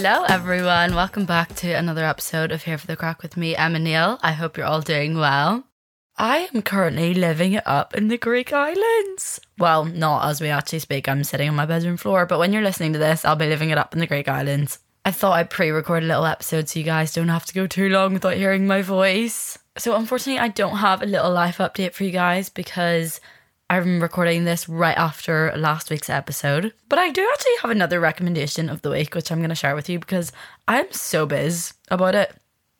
Hello, everyone. Welcome back to another episode of Here for the Craic with me, Emma Neal. I hope you're all doing well. I am currently living it up in the Greek islands. Well, not as we actually speak. I'm sitting on my bedroom floor, but when you're listening to this, I'll be living it up in the Greek islands. I thought I'd pre record a little episode so you guys don't have to go too long without hearing my voice. So, unfortunately, I don't have a little life update for you guys because I'm recording this right after last week's episode. But I do actually have another recommendation of the week, which I'm going to share with you because I'm so biz about it.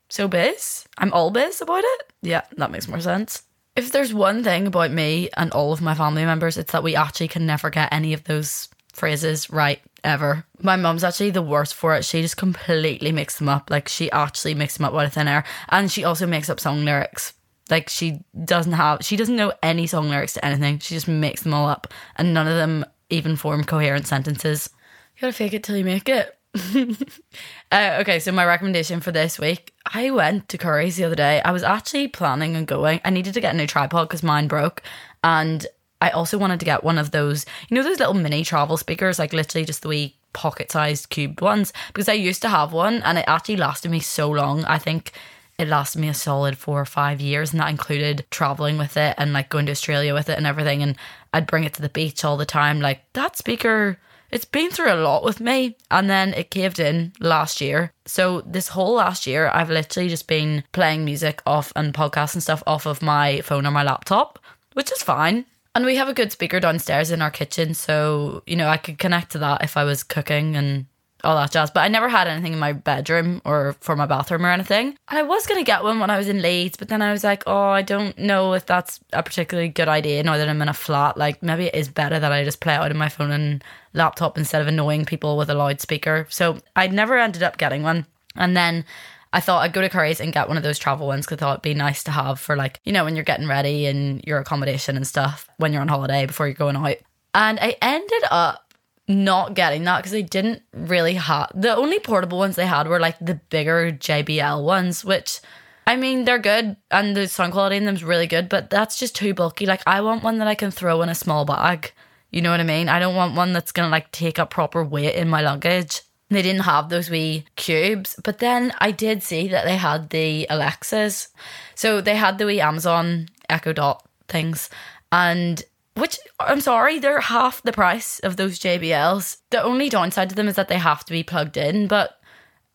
So biz? I'm all biz about it? Yeah, that makes more sense. If there's one thing about me and all of my family members, it's that we actually can never get any of those phrases right ever. My mum's actually the worst for it. She just completely makes them up. Like she actually makes them up out of thin air. And she also makes up song lyrics. Like she doesn't have she doesn't know any song lyrics to anything. She just makes them all up and none of them even form coherent sentences. You gotta fake it till you make it. uh, okay, so my recommendation for this week, I went to Currys the other day. I was actually planning on going. I needed to get a new tripod because mine broke, and I also wanted to get one of those, you know, those little mini travel speakers, like literally just the wee pocket-sized cubed ones, because I used to have one, and it actually lasted me so long. I think it lasted me a solid four or five years, and that included traveling with it and like going to Australia with it and everything. And I'd bring it to the beach all the time. Like that speaker it's been through a lot with me and then it caved in last year. So this whole last year I've literally just been playing music off and podcasts and stuff off of my phone or my laptop, which is fine. And we have a good speaker downstairs in our kitchen, so you know I could connect to that if I was cooking and all that jazz. But I never had anything in my bedroom or for my bathroom or anything. And I was going to get one when I was in Leeds, but then I was like, oh, I don't know if that's a particularly good idea now that I'm in a flat. Like, maybe it is better that I just play out of my phone and laptop instead of annoying people with a loudspeaker. So I never ended up getting one. And then I thought I'd go to Currys and get one of those travel ones because I thought it'd be nice to have for like, you know, when you're getting ready and your accommodation and stuff when you're on holiday before you're going out. And I ended up not getting that because they didn't really have the only portable ones they had were like the bigger JBL ones, which I mean they're good and the sound quality in them is really good, but that's just too bulky. Like I want one that I can throw in a small bag. You know what I mean? I don't want one that's gonna like take up proper weight in my luggage. They didn't have those wee cubes, but then I did see that they had the Alexas. So they had the wee Amazon Echo Dot things, and which I'm sorry, they're half the price of those JBLs. The only downside to them is that they have to be plugged in, but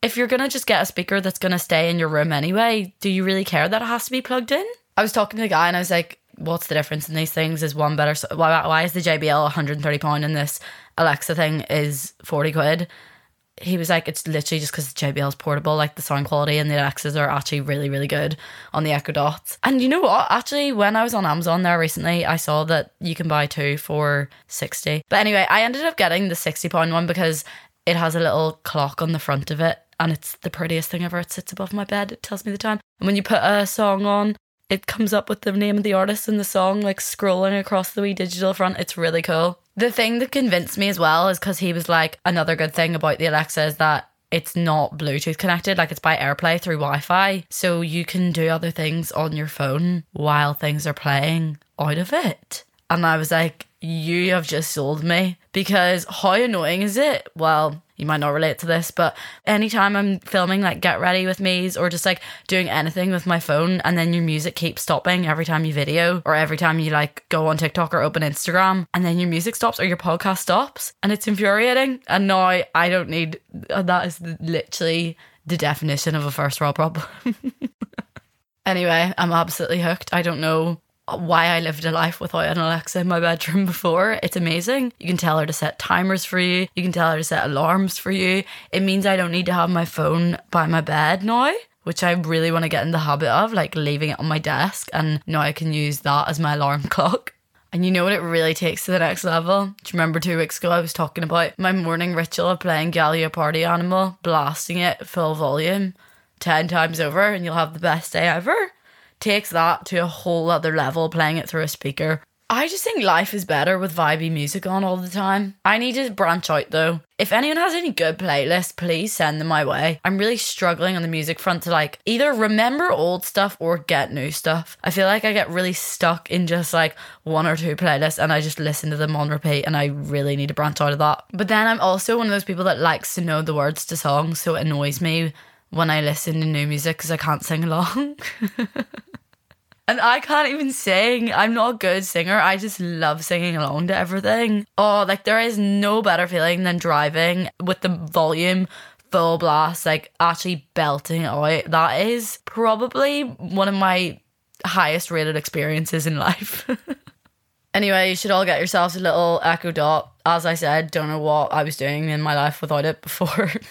if you're gonna just get a speaker that's gonna stay in your room anyway, do you really care that it has to be plugged in? I was talking to the guy and I was like, what's the difference in these things? Is one better? Why, why is the JBL 130 pound and this Alexa thing is 40 quid? He was like, it's literally just because the JBL is portable. Like the sound quality and the Alexas are actually really, really good on the Echo Dots. And you know what? Actually, when I was on Amazon there recently, I saw that you can buy two for 60. But anyway, I ended up getting the 60 pound one because it has a little clock on the front of it. And it's the prettiest thing ever. It sits above my bed. It tells me the time. And when you put a song on, it comes up with the name of the artist and the song, like scrolling across the wee digital front. It's really cool. The thing that convinced me as well is because he was like, another good thing about the Alexa is that it's not Bluetooth connected, like it's by AirPlay through Wi Fi. So you can do other things on your phone while things are playing out of it. And I was like, you have just sold me because how annoying is it? Well, you might not relate to this, but anytime I'm filming like get ready with me's or just like doing anything with my phone and then your music keeps stopping every time you video or every time you like go on TikTok or open Instagram and then your music stops or your podcast stops and it's infuriating. And now I don't need uh, that is literally the definition of a first world problem. anyway, I'm absolutely hooked. I don't know why I lived a life without an Alexa in my bedroom before. It's amazing. You can tell her to set timers for you, you can tell her to set alarms for you. It means I don't need to have my phone by my bed now. Which I really want to get in the habit of, like leaving it on my desk, and now I can use that as my alarm clock. And you know what it really takes to the next level? Do you remember two weeks ago I was talking about my morning ritual of playing Gallia Party Animal, blasting it full volume 10 times over, and you'll have the best day ever? Takes that to a whole other level playing it through a speaker. I just think life is better with vibey music on all the time. I need to branch out though. If anyone has any good playlists, please send them my way. I'm really struggling on the music front to like either remember old stuff or get new stuff. I feel like I get really stuck in just like one or two playlists and I just listen to them on repeat and I really need to branch out of that. But then I'm also one of those people that likes to know the words to songs, so it annoys me when I listen to new music because I can't sing along. And I can't even sing. I'm not a good singer. I just love singing along to everything. Oh, like there is no better feeling than driving with the volume full blast, like actually belting out. That is probably one of my highest rated experiences in life. anyway, you should all get yourselves a little Echo Dot. As I said, don't know what I was doing in my life without it before.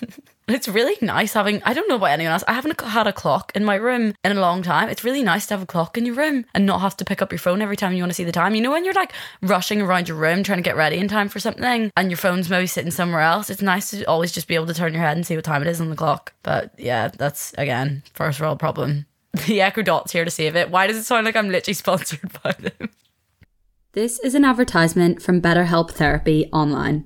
It's really nice having, I don't know about anyone else, I haven't had a clock in my room in a long time. It's really nice to have a clock in your room and not have to pick up your phone every time you want to see the time. You know, when you're like rushing around your room trying to get ready in time for something and your phone's maybe sitting somewhere else, it's nice to always just be able to turn your head and see what time it is on the clock. But yeah, that's again, first world problem. The Echo Dot's here to save it. Why does it sound like I'm literally sponsored by them? This is an advertisement from BetterHelp Therapy Online.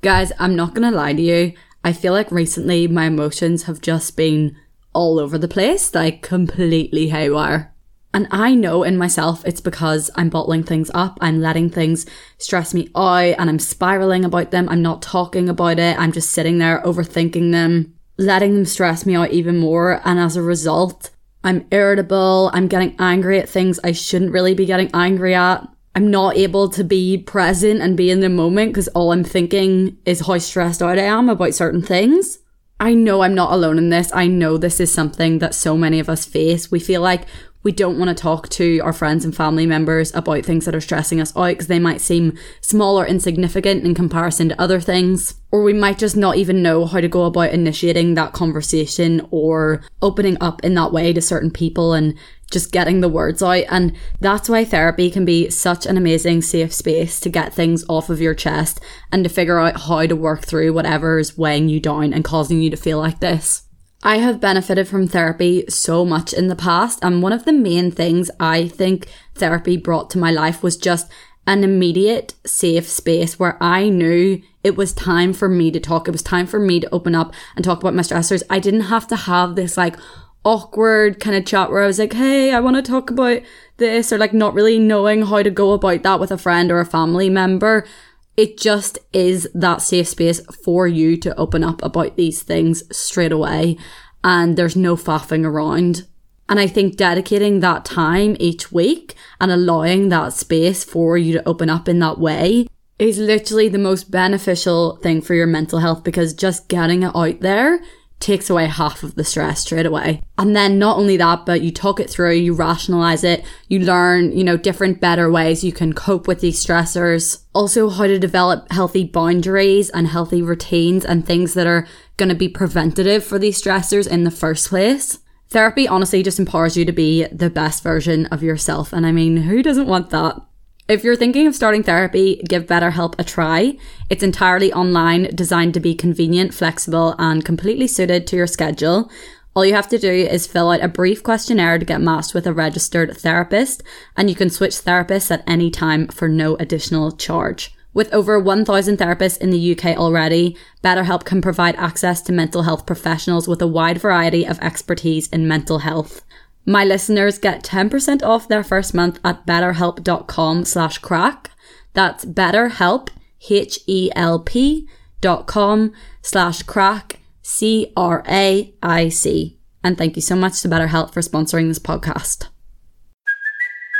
Guys, I'm not gonna lie to you. I feel like recently my emotions have just been all over the place, like completely haywire. And I know in myself it's because I'm bottling things up, I'm letting things stress me out, and I'm spiraling about them. I'm not talking about it, I'm just sitting there overthinking them, letting them stress me out even more. And as a result, I'm irritable, I'm getting angry at things I shouldn't really be getting angry at. I'm not able to be present and be in the moment because all I'm thinking is how stressed out I am about certain things. I know I'm not alone in this. I know this is something that so many of us face. We feel like we don't want to talk to our friends and family members about things that are stressing us out because they might seem small or insignificant in comparison to other things. Or we might just not even know how to go about initiating that conversation or opening up in that way to certain people and just getting the words out. And that's why therapy can be such an amazing safe space to get things off of your chest and to figure out how to work through whatever is weighing you down and causing you to feel like this. I have benefited from therapy so much in the past. And one of the main things I think therapy brought to my life was just an immediate safe space where I knew it was time for me to talk. It was time for me to open up and talk about my stressors. I didn't have to have this like awkward kind of chat where I was like, Hey, I want to talk about this or like not really knowing how to go about that with a friend or a family member. It just is that safe space for you to open up about these things straight away. And there's no faffing around. And I think dedicating that time each week and allowing that space for you to open up in that way is literally the most beneficial thing for your mental health because just getting it out there takes away half of the stress straight away. And then not only that, but you talk it through, you rationalize it, you learn, you know, different better ways you can cope with these stressors. Also how to develop healthy boundaries and healthy routines and things that are going to be preventative for these stressors in the first place. Therapy honestly just empowers you to be the best version of yourself. And I mean, who doesn't want that? If you're thinking of starting therapy, give BetterHelp a try. It's entirely online, designed to be convenient, flexible, and completely suited to your schedule. All you have to do is fill out a brief questionnaire to get matched with a registered therapist, and you can switch therapists at any time for no additional charge. With over 1,000 therapists in the UK already, BetterHelp can provide access to mental health professionals with a wide variety of expertise in mental health. My listeners get 10% off their first month at betterhelp.com slash craic. That's betterhelp, H-E-L-P dot com slash craic, C-R-A-I-C. And thank you so much to BetterHelp for sponsoring this podcast.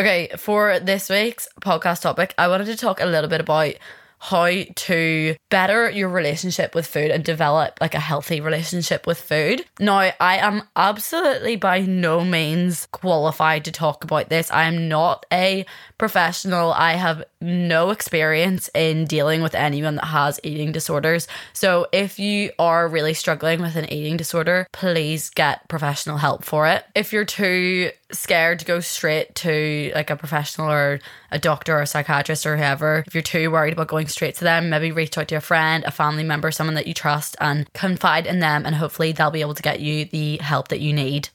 Okay, for this week's podcast topic, I wanted to talk a little bit about how to better your relationship with food and develop like a healthy relationship with food. Now, I am absolutely by no means qualified to talk about this. I am not a professional. I have no experience in dealing with anyone that has eating disorders. So, if you are really struggling with an eating disorder, please get professional help for it. If you're too scared to go straight to like a professional or a doctor or a psychiatrist or whoever, if you're too worried about going straight to them, maybe reach out to a friend, a family member, someone that you trust, and confide in them, and hopefully they'll be able to get you the help that you need.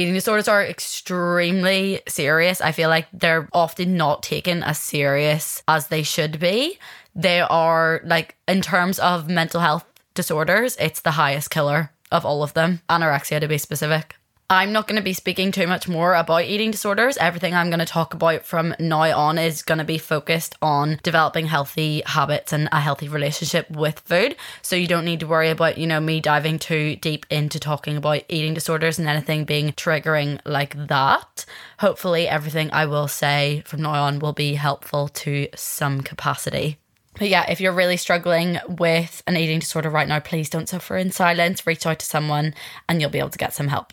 Eating disorders are extremely serious. I feel like they're often not taken as serious as they should be. They are, like, in terms of mental health disorders, it's the highest killer of all of them. Anorexia, to be specific. I'm not going to be speaking too much more about eating disorders. Everything I'm going to talk about from now on is going to be focused on developing healthy habits and a healthy relationship with food. So you don't need to worry about, you know, me diving too deep into talking about eating disorders and anything being triggering like that. Hopefully, everything I will say from now on will be helpful to some capacity. But yeah, if you're really struggling with an eating disorder right now, please don't suffer in silence. Reach out to someone and you'll be able to get some help.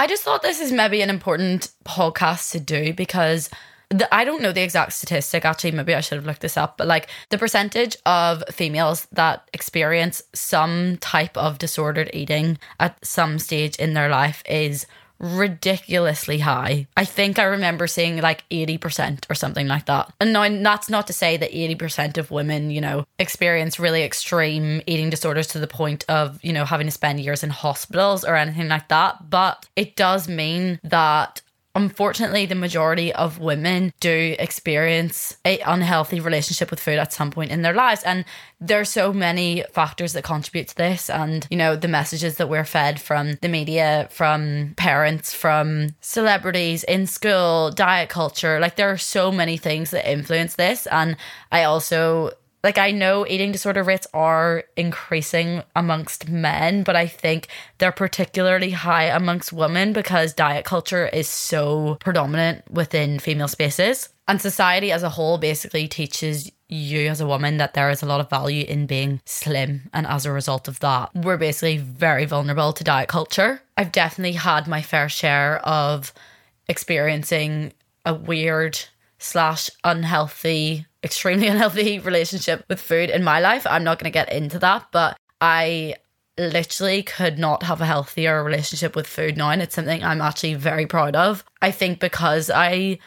I just thought this is maybe an important podcast to do because the, I don't know the exact statistic. Actually, maybe I should have looked this up. But like the percentage of females that experience some type of disordered eating at some stage in their life is ridiculously high. I think I remember seeing like 80% or something like that. And now that's not to say that 80% of women, you know, experience really extreme eating disorders to the point of, you know, having to spend years in hospitals or anything like that. But it does mean that Unfortunately, the majority of women do experience a unhealthy relationship with food at some point in their lives. And there's so many factors that contribute to this. And, you know, the messages that we're fed from the media, from parents, from celebrities in school, diet culture, like there are so many things that influence this. And I also like I know eating disorder rates are increasing amongst men, but I think they're particularly high amongst women because diet culture is so predominant within female spaces. And society as a whole basically teaches you as a woman that there is a lot of value in being slim. And as a result of that, we're basically very vulnerable to diet culture. I've definitely had my fair share of experiencing a weird slash unhealthy extremely unhealthy relationship with food in my life. I'm not going to get into that, but I literally could not have a healthier relationship with food now. And it's something I'm actually very proud of. I think because I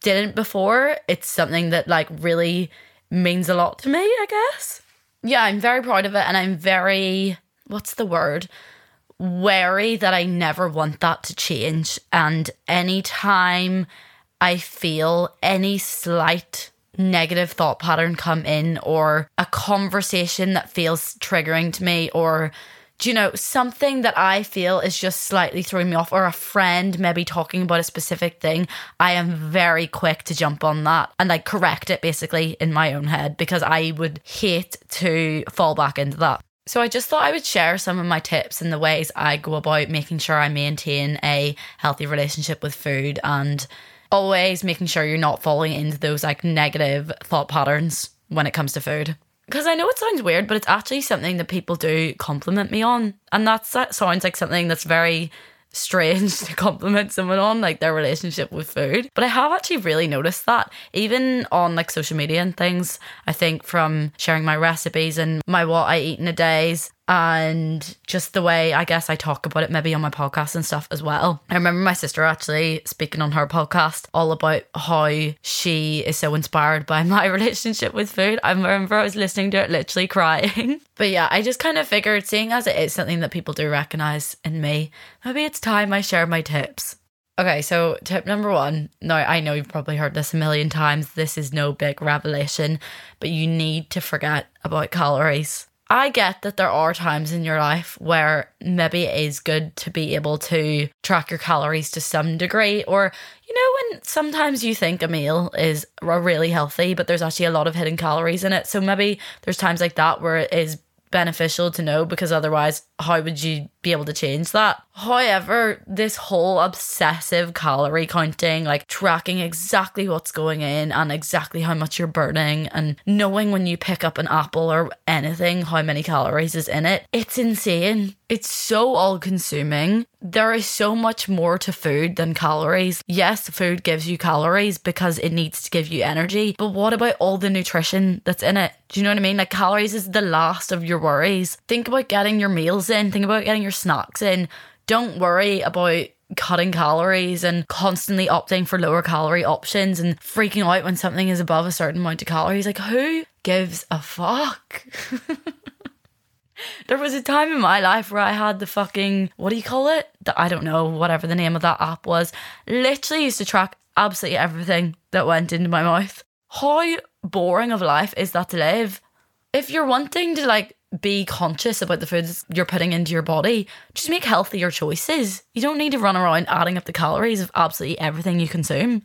didn't before, it's something that like really means a lot to me, I guess. Yeah, I'm very proud of it. And I'm very, what's the word? Wary that I never want that to change. And anytime I feel any slight negative thought pattern come in or a conversation that feels triggering to me or do you know something that I feel is just slightly throwing me off or a friend maybe talking about a specific thing I am very quick to jump on that and like correct it basically in my own head because I would hate to fall back into that. So I just thought I would share some of my tips and the ways I go about making sure I maintain a healthy relationship with food and always making sure you're not falling into those like negative thought patterns when it comes to food. Because I know it sounds weird, but it's actually something that people do compliment me on. And that's, that sounds like something that's very strange to compliment someone on, like their relationship with food. But I have actually really noticed that, even on like social media and things. I think from sharing my recipes and my what I eat in a days, and just the way I guess I talk about it maybe on my podcast and stuff as well. I remember my sister actually speaking on her podcast all about how she is so inspired by my relationship with food. I remember I was listening to it literally crying. but yeah, I just kind of figured seeing as it is something that people do recognize in me, maybe it's time I share my tips. Okay, so tip number one. Now, I know you've probably heard this a million times. This is no big revelation, but you need to forget about calories. I get that there are times in your life where maybe it is good to be able to track your calories to some degree, or you know, when sometimes you think a meal is really healthy, but there's actually a lot of hidden calories in it. So maybe there's times like that where it is beneficial to know because otherwise, how would you be able to change that. However, this whole obsessive calorie counting, like tracking exactly what's going in and exactly how much you're burning, and knowing when you pick up an apple or anything how many calories is in it, it's insane. It's so all consuming. There is so much more to food than calories. Yes, food gives you calories because it needs to give you energy, but what about all the nutrition that's in it? Do you know what I mean? Like, calories is the last of your worries. Think about getting your meals in, think about getting your snacks in. Don't worry about cutting calories and constantly opting for lower calorie options and freaking out when something is above a certain amount of calories. Like, who gives a fuck? There was a time in my life where I had the fucking, what do you call it? The, I don't know, whatever the name of that app was. Literally used to track absolutely everything that went into my mouth. How boring of life is that to live? If you're wanting to like be conscious about the foods you're putting into your body, just make healthier choices. You don't need to run around adding up the calories of absolutely everything you consume.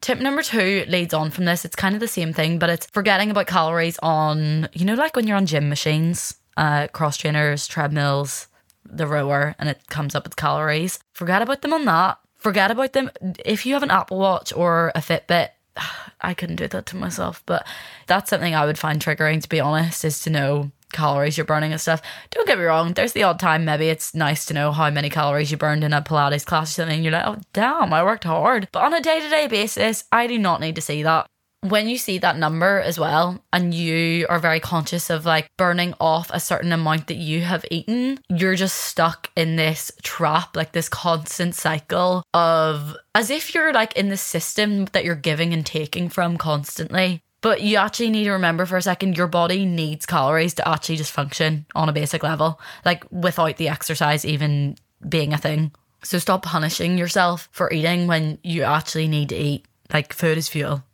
Tip number two leads on from this. It's kind of the same thing, but it's forgetting about calories on, you know, like when you're on gym machines uh, cross trainers, treadmills, the rower, and it comes up with calories. Forget about them on that. Forget about them. If you have an Apple Watch or a Fitbit, I couldn't do that to myself, but that's something I would find triggering, to be honest, is to know calories you're burning and stuff. Don't get me wrong, there's the odd time maybe it's nice to know how many calories you burned in a Pilates class or something. You're like, oh, damn, I worked hard. But on a day to day basis, I do not need to see that when you see that number as well and you are very conscious of like burning off a certain amount that you have eaten you're just stuck in this trap like this constant cycle of as if you're like in the system that you're giving and taking from constantly but you actually need to remember for a second your body needs calories to actually just function on a basic level like without the exercise even being a thing. So stop punishing yourself for eating when you actually need to eat like food is fuel.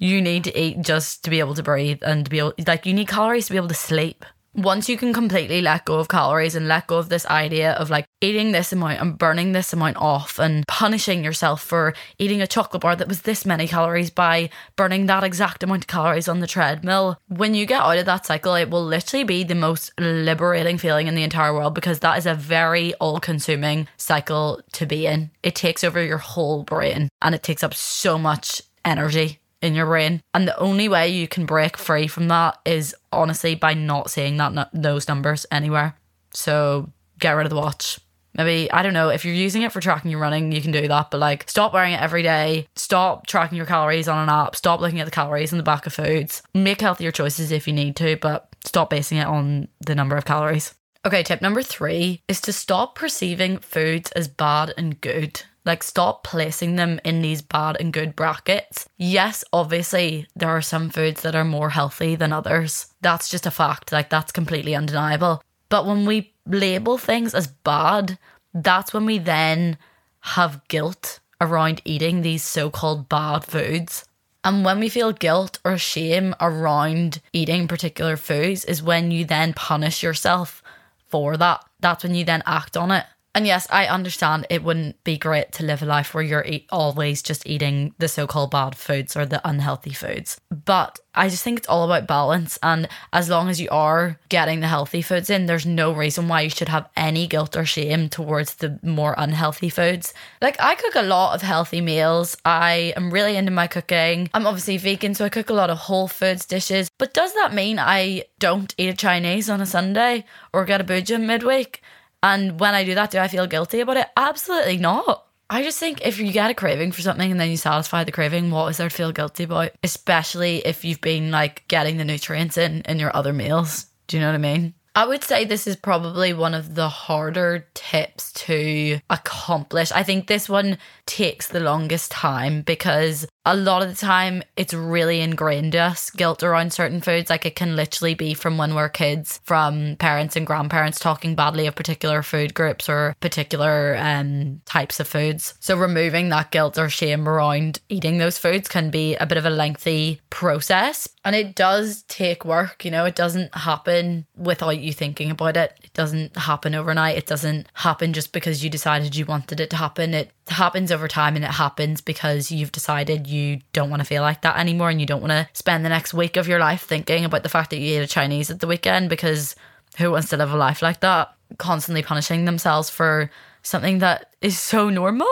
You need to eat just to be able to breathe and to be able like you need calories to be able to sleep once you can completely let go of calories and let go of this idea of like eating this amount and burning this amount off and punishing yourself for eating a chocolate bar that was this many calories by burning that exact amount of calories on the treadmill, when you get out of that cycle, it will literally be the most liberating feeling in the entire world because that is a very all consuming cycle to be in. It takes over your whole brain and it takes up so much energy in your brain. And the only way you can break free from that is honestly by not seeing that those numbers anywhere. So get rid of the watch. Maybe, I don't know, if you're using it for tracking your running, you can do that, but like stop wearing it every day. Stop tracking your calories on an app. Stop looking at the calories in the back of foods. Make healthier choices if you need to, but stop basing it on the number of calories. Okay, tip number three is to stop perceiving foods as bad and good. Like, stop placing them in these bad and good brackets. Yes, obviously, there are some foods that are more healthy than others. That's just a fact. Like, that's completely undeniable. But when we label things as bad, that's when we then have guilt around eating these so called bad foods. And when we feel guilt or shame around eating particular foods, is when you then punish yourself for that. That's when you then act on it. And yes, I understand it wouldn't be great to live a life where you're eat, always just eating the so called bad foods or the unhealthy foods. But I just think it's all about balance. And as long as you are getting the healthy foods in, there's no reason why you should have any guilt or shame towards the more unhealthy foods. Like, I cook a lot of healthy meals. I am really into my cooking. I'm obviously vegan, so I cook a lot of whole foods dishes. But does that mean I don't eat a Chinese on a Sunday or get a Boojum midweek? And when I do that, do I feel guilty about it? Absolutely not. I just think if you get a craving for something and then you satisfy the craving, what is there to feel guilty about? Especially if you've been like getting the nutrients in in your other meals. Do you know what I mean? I would say this is probably one of the harder tips to accomplish. I think this one takes the longest time because a lot of the time it's really ingrained us guilt around certain foods. Like it can literally be from when we're kids from parents and grandparents talking badly of particular food groups or particular um, types of foods. So removing that guilt or shame around eating those foods can be a bit of a lengthy process. And it does take work you know it doesn't happen without you thinking about it. It doesn't happen overnight. It doesn't happen just because you decided you wanted it to happen. It happens over time and it happens because you've decided you don't want to feel like that anymore and you don't want to spend the next week of your life thinking about the fact that you ate a Chinese at the weekend because who wants to live a life like that? constantly punishing themselves for something that is so normal.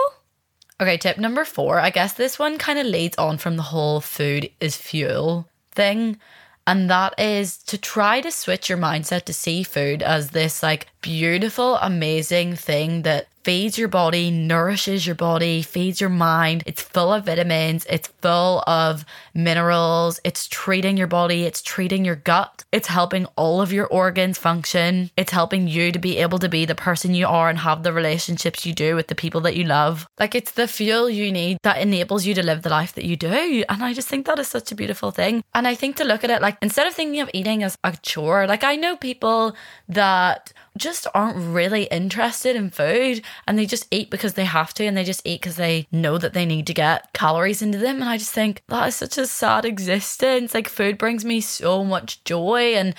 Okay, tip number four. I guess this one kind of leads on from the whole food is fuel thing. And that is to try to switch your mindset to see food as this like beautiful, amazing thing that feeds your body, nourishes your body, feeds your mind. It's full of vitamins, it's full of minerals, it's treating your body, it's treating your gut, it's helping all of your organs function, it's helping you to be able to be the person you are and have the relationships you do with the people that you love. Like it's the fuel you need that enables you to live the life that you do. And I just think that is such a beautiful thing. And I think to look at it like instead of thinking of eating as a chore, like I know people that just aren't really interested in food and they just eat because they have to and they just eat because they know that they need to get calories into them. And I just think that is such a sad existence. Like, food brings me so much joy and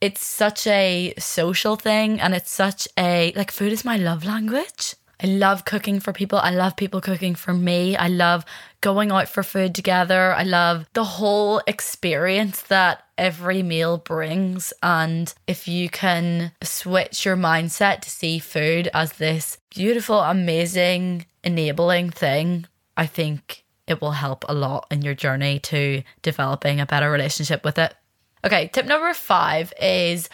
it's such a social thing and it's such a like, food is my love language. I love cooking for people. I love people cooking for me. I love going out for food together. I love the whole experience that every meal brings. And if you can switch your mindset to see food as this beautiful, amazing, enabling thing, I think it will help a lot in your journey to developing a better relationship with it. Okay, tip number five is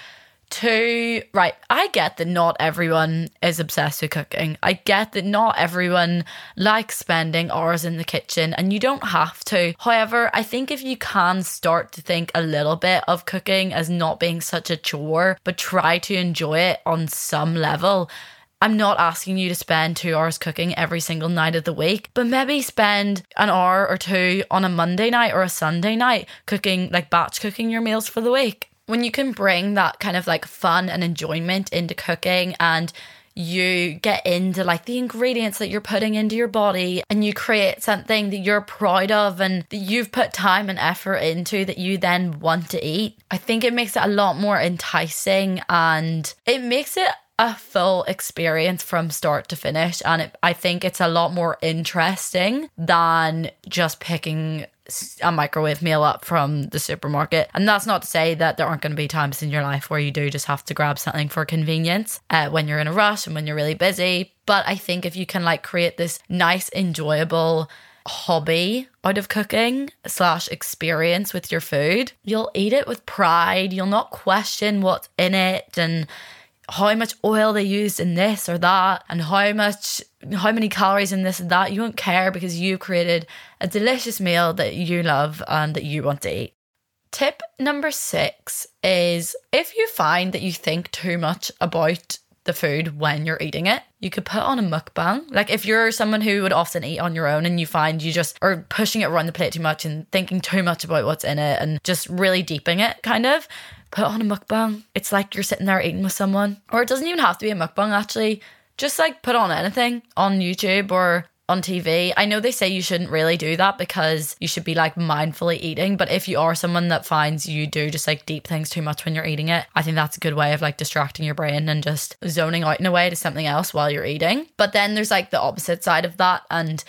to right i get that not everyone is obsessed with cooking. I get that not everyone likes spending hours in the kitchen and you don't have to. However i think if you can start to think a little bit of cooking as not being such a chore but try to enjoy it on some level I'm not asking you to spend two hours cooking every single night of the week, but maybe spend an hour or two on a Monday night or a Sunday night cooking, like batch cooking your meals for the week when you can bring that kind of like fun and enjoyment into cooking and you get into like the ingredients that you're putting into your body and you create something that you're proud of and that you've put time and effort into that you then want to eat. I think it makes it a lot more enticing and it makes it a full experience from start to finish and it, I think it's a lot more interesting than just picking a microwave meal up from the supermarket. And that's not to say that there aren't going to be times in your life where you do just have to grab something for convenience uh, when you're in a rush and when you're really busy. But I think if you can like create this nice, enjoyable hobby out of cooking slash experience with your food, you'll eat it with pride. You'll not question what's in it and how much oil they used in this or that and how much how many calories in this and that. You won't care because you've created a delicious meal that you love and that you want to eat. Tip number six is if you find that you think too much about the food when you're eating it, you could put on a mukbang. Like if you're someone who would often eat on your own and you find you just are pushing it around the plate too much and thinking too much about what's in it and just really deeping it, kind of, put on a mukbang. It's like you're sitting there eating with someone. Or it doesn't even have to be a mukbang actually. Just like put on anything on YouTube or on TV. I know they say you shouldn't really do that because you should be like mindfully eating, but if you are someone that finds you do just like deep things too much when you're eating it, I think that's a good way of like distracting your brain and just zoning out in a way to something else while you're eating. But then there's like the opposite side of that and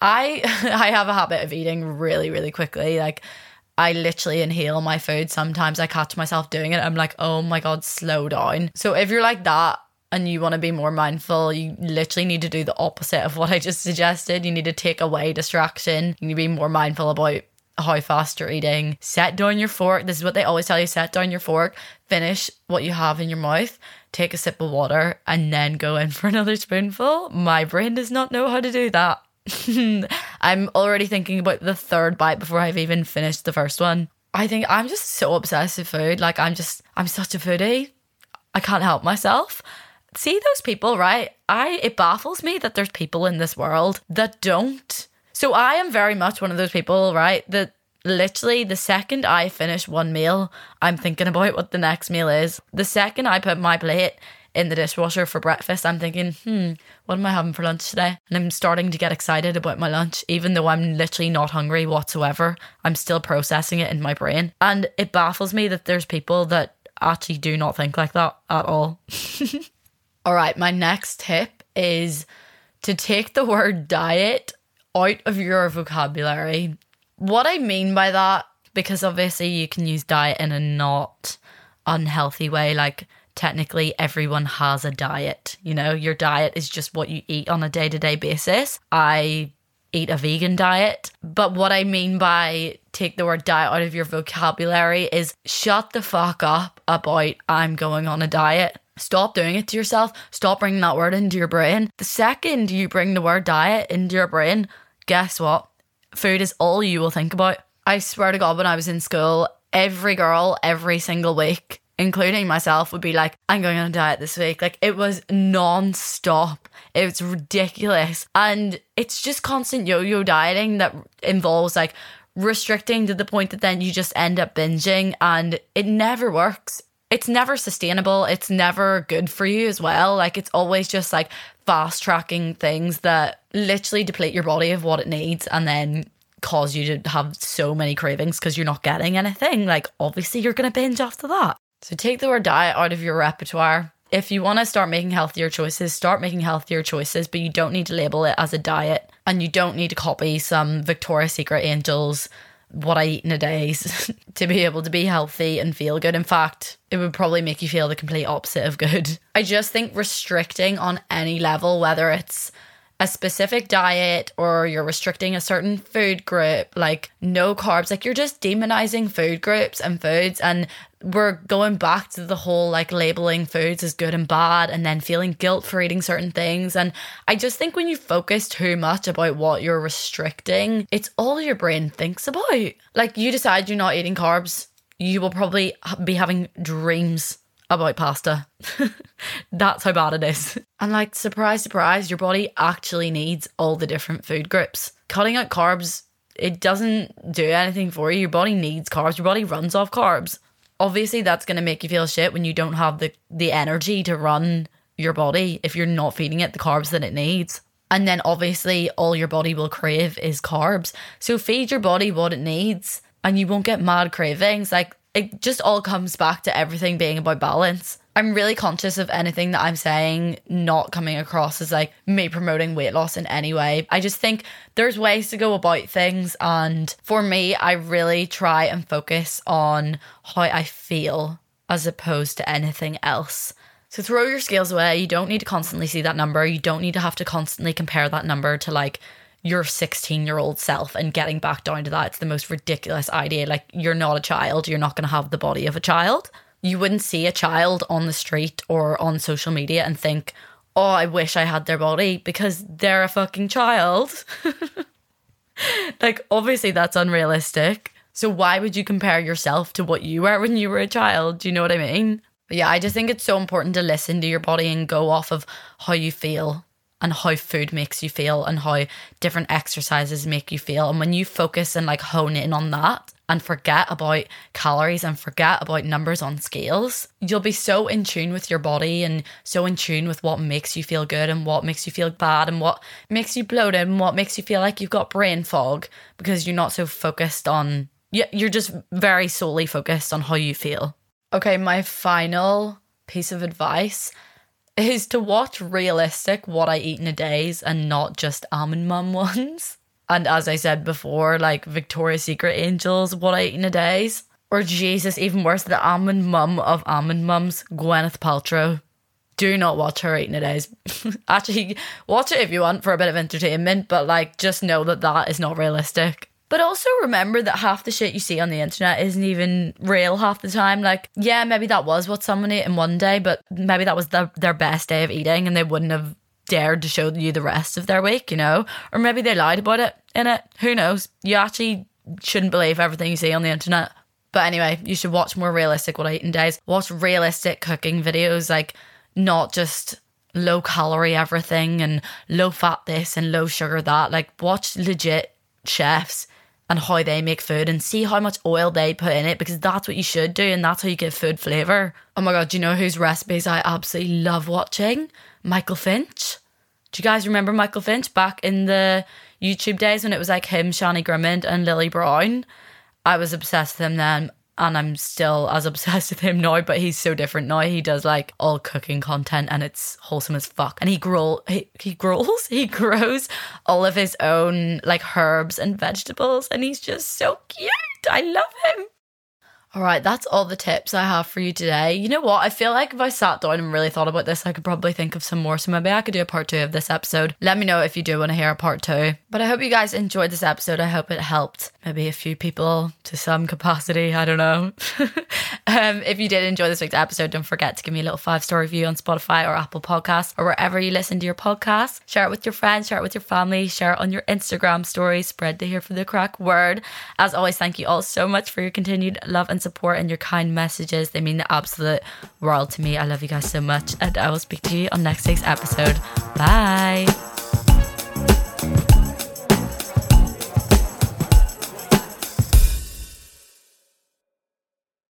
I I have a habit of eating really really quickly like I literally inhale my food. Sometimes I catch myself doing it. I'm like, oh my God, slow down. So if you're like that and you want to be more mindful, you literally need to do the opposite of what I just suggested. You need to take away distraction. You need to be more mindful about how fast you're eating. Set down your fork. This is what they always tell you set down your fork, finish what you have in your mouth, take a sip of water, and then go in for another spoonful. My brain does not know how to do that. I'm already thinking about the third bite before I've even finished the first one. I think I'm just so obsessed with food. Like, I'm just, I'm such a foodie. I can't help myself. See those people, right? I, it baffles me that there's people in this world that don't. So I am very much one of those people, right? That literally the second I finish one meal, I'm thinking about what the next meal is. The second I put my plate in the dishwasher for breakfast, I'm thinking, hmm, what am I having for lunch today? And I'm starting to get excited about my lunch, even though I'm literally not hungry whatsoever. I'm still processing it in my brain. And it baffles me that there's people that actually do not think like that at all. all right, my next tip is to take the word diet out of your vocabulary. What I mean by that, because obviously you can use diet in a not unhealthy way, like technically everyone has a diet. You know, your diet is just what you eat on a day to day basis. I eat a vegan diet. But what I mean by take the word diet out of your vocabulary is shut the fuck up about I'm going on a diet. Stop doing it to yourself. Stop bringing that word into your brain. The second you bring the word diet into your brain, guess what? Food is all you will think about. I swear to God, when I was in school, every girl, every single week, including myself, would be like, I'm going on a diet this week. Like it was non stop. It's ridiculous. And it's just constant yo yo dieting that involves like restricting to the point that then you just end up binging and it never works. It's never sustainable. It's never good for you as well. Like it's always just like fast tracking things that literally deplete your body of what it needs and then cause you to have so many cravings because you're not getting anything. Like obviously you're going to binge after that. So take the word diet out of your repertoire. If you want to start making healthier choices, start making healthier choices, but you don't need to label it as a diet and you don't need to copy some Victoria's Secret angels what I eat in a day to be able to be healthy and feel good. In fact, it would probably make you feel the complete opposite of good. I just think restricting on any level, whether it's a specific diet or you're restricting a certain food group, like no carbs, like you're just demonizing food groups and foods. And we're going back to the whole like labeling foods as good and bad and then feeling guilt for eating certain things. And I just think when you focus too much about what you're restricting, it's all your brain thinks about. Like you decide you're not eating carbs, you will probably be having dreams about pasta. That's how bad it is. And like, surprise, surprise, your body actually needs all the different food groups. Cutting out carbs, it doesn't do anything for you. Your body needs carbs. Your body runs off carbs. Obviously, that's going to make you feel shit when you don't have the, the energy to run your body if you're not feeding it the carbs that it needs. And then obviously, all your body will crave is carbs. So feed your body what it needs and you won't get mad cravings. Like, it just all comes back to everything being about balance. I'm really conscious of anything that I'm saying not coming across as like me promoting weight loss in any way. I just think there's ways to go about things. And for me, I really try and focus on how I feel as opposed to anything else. So throw your scales away. You don't need to constantly see that number. You don't need to have to constantly compare that number to like your 16 year old self and getting back down to that. It's the most ridiculous idea. Like, you're not a child, you're not going to have the body of a child. You wouldn't see a child on the street or on social media and think, oh, I wish I had their body because they're a fucking child. like, obviously, that's unrealistic. So, why would you compare yourself to what you were when you were a child? Do you know what I mean? But yeah, I just think it's so important to listen to your body and go off of how you feel and how food makes you feel and how different exercises make you feel. And when you focus and like hone in on that and forget about calories and forget about numbers on scales, you'll be so in tune with your body and so in tune with what makes you feel good and what makes you feel bad and what makes you bloated and what makes you feel like you've got brain fog because you're not so focused on, you're just very solely focused on how you feel. Okay, my final piece of advice is to watch realistic what I eat in a days and not just almond mum ones. And as I said before, like Victoria's Secret angels, what I eat in a days. Or Jesus, even worse, the almond mum of almond mums, Gwyneth Paltrow. Do not watch her eating a days. Actually, watch it if you want for a bit of entertainment, but like just know that that is not realistic. But also remember that half the shit you see on the internet isn't even real half the time. Like, yeah, maybe that was what someone ate in one day, but maybe that was the, their best day of eating and they wouldn't have dared to show you the rest of their week, you know? Or maybe they lied about it in it. Who knows? You actually shouldn't believe everything you see on the internet. But anyway, you should watch more realistic what I eat in days. Watch realistic cooking videos, like not just low calorie everything and low fat this and low sugar that. Like watch legit chefs and how they make food and see how much oil they put in it because that's what you should do and that's how you get food flavor. Oh my god, do you know whose recipes I absolutely love watching? Michael Finch. Do you guys remember Michael Finch back in the YouTube days when it was like him, Shani Grimmond, and Lily Brown? I was obsessed with him then and I'm still as obsessed with him now, but he's so different now. He does like all cooking content and it's wholesome as fuck. And he grow he, he grows he grows all of his own like herbs and vegetables and he's just so cute. I love him. All right, that's all the tips I have for you today. You know what? I feel like if I sat down and really thought about this, I could probably think of some more. So maybe I could do a part two of this episode. Let me know if you do want to hear a part two. But I hope you guys enjoyed this episode. I hope it helped maybe a few people to some capacity. I don't know. um, if you did enjoy this week's episode, don't forget to give me a little five star review on Spotify or Apple Podcasts or wherever you listen to your podcast. Share it with your friends, share it with your family, share it on your Instagram stories. Spread the Here for the Craic word. As always, thank you all so much for your continued love and support and your kind messages. They mean the absolute world to me. I love you guys so much, and I will speak to you on next week's episode. Bye.